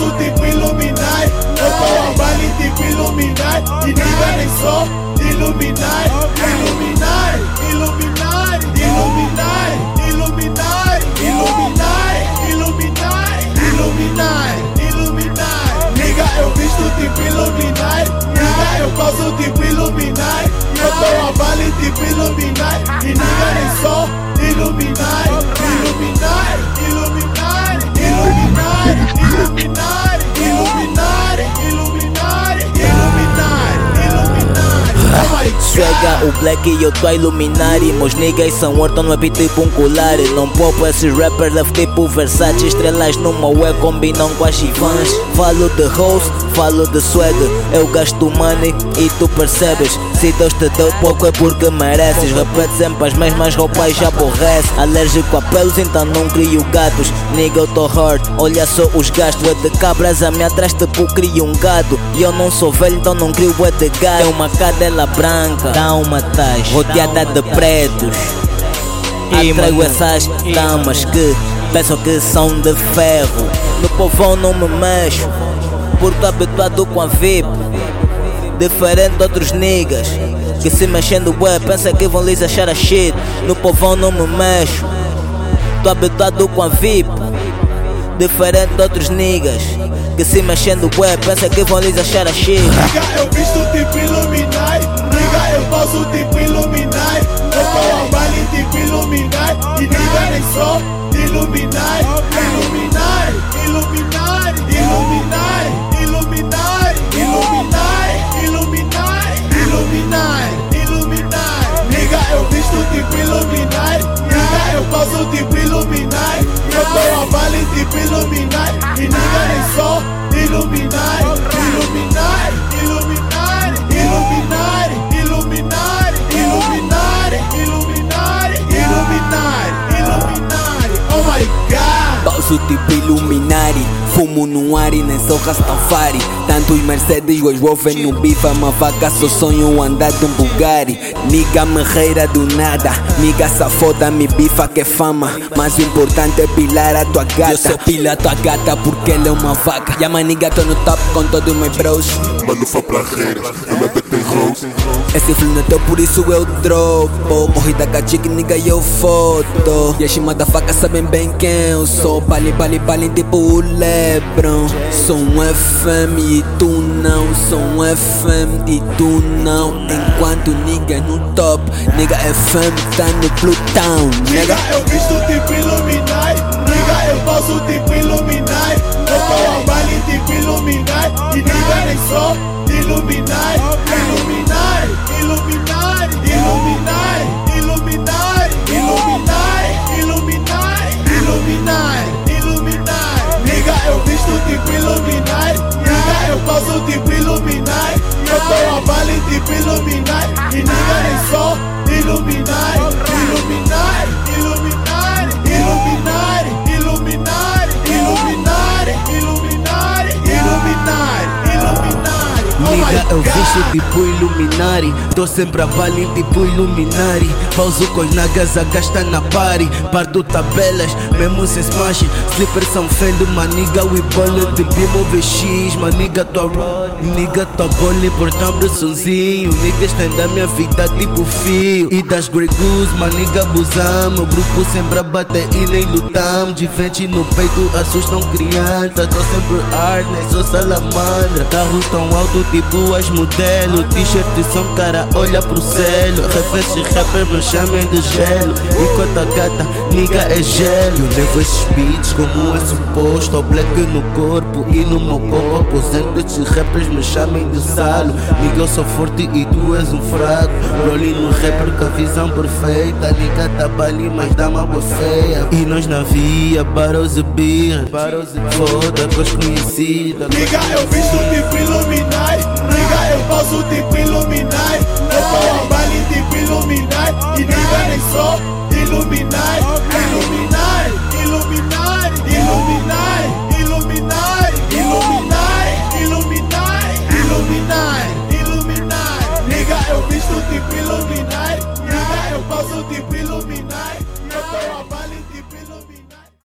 Jésus t'es illuminé. Au power valley t'es illuminé. Il dit dans les sons. Black e eu tô a Illuminati Meus niggas são orton, não é tipo um colar Não popo esses rappers, leve tipo Versace Estrelas numa web combinam com as chivãs Falo de hoes, falo de swag Eu gasto money e tu percebes. Se Deus te deu pouco é porque mereces. Repete sempre as mesmas roupas já aborrece. Alérgico a pelos então não crio gatos. Nigga eu tô hard, olha só os gastos. É de cabras a me atrás tipo crio um gado. E eu não sou velho então não crio é de gato. É uma cadela branca, dá uma taxa Rodeada de pretos Atrago essas damas que pensam que são de ferro. No povão não me mexo Porque tô habituado com a VIP Diferente de outros niggas Que se mexendo bué pensa que vão lhes achar a shit. No povão não me mexo Tô habituado com a VIP Diferente de outros niggas. Que se mexendo bué pensa que vão lhes achar a shit Nigga, eu visto tipo Illuminati. Nigga, eu posso tipo Illuminati. Eu tô a baile tipo Illuminati. E nigga nem só Illuminati. Illuminati, Illuminati, Illuminati, Illuminati, Illuminati, Illuminati, Illuminati, Illuminati. Nigga, eu visto tipo Illuminati. Nigga, eu posso tipo tipo Illuminati. E nigga nem só Illuminati. Illuminati, Illuminati, Illuminati, Illuminati, Illuminati, Illuminati, Illuminati, Illuminati. Oh my god. Pauso tipo Fumo no ar e nem sou Rastafari Tanto os Mercedes, os Wolfen no bifa Uma vaca. Só sonho andar de um Bugatti. Niga me reira do nada. Niga safoda me bifa que é fama. Mas o importante é pilar a tua gata. Eu sou pila a tua gata porque ela é uma vaca. E a maniga tô no top com todos meus bros Mano fa plareiras, ela rose Esse flow não é teu, por isso eu dropo. Morrida com a chick, nigga, eu foto. E as da faca sabem bem quem eu sou. Bali, bali, bali, tipo o Lebron. Sou um FM e tu não. Sou um FM e tu não. Enquanto nigga no top Nigga FM tá no Plutão Nigga, eu visto tipo Illuminati. Nigga, eu posso tipo Illuminati. Eu tô a baile tipo Illuminati. E nigga nem só Illuminati, Illuminati. Gbogbo wọn bali di bi Illuminati Ìníyà lè sọ Illuminati. Illuminati Illuminati Illuminati. Eu God. visto tipo Illuminati Tô sempre a bala tipo Illuminati Pauso com as nagas a gastar na party Parto tabelas, mesmo sem smash. Slippers são fendo, maniga We bullet de Bimo VX Maniga tua rod, nigga tua gole Portando sonzinho, niggas tem da minha vida tipo fio. E das Grey Goose, maniga O grupo sempre a bater e nem lutamos. De frente no peito assustam crianças. Tô sempre hard, nem sou salamandra. Carros tão alto tipo as modelo T-shirt são cara, olha pro celo Refeitos rapper me chamem de gelo. Enquanto a gata, nigga é gelo. Eu levo esses beats como é suposto Ao black no corpo e no meu corpo Aposento esses rappers me chamem de salo. Nigga eu sou forte e tu és um fraco. Rolling no rapper com a visão perfeita. Nigga tá bali, mas dá uma boa feia E nós na via, baros e birra Foda com as conhecidas. Nigga, eu visto tipo Illuminati diga eu posso tipo iluminar. Eu vou ao baile tipo iluminar. E diga nem só iluminar. Iluminar, iluminar, iluminar, iluminar.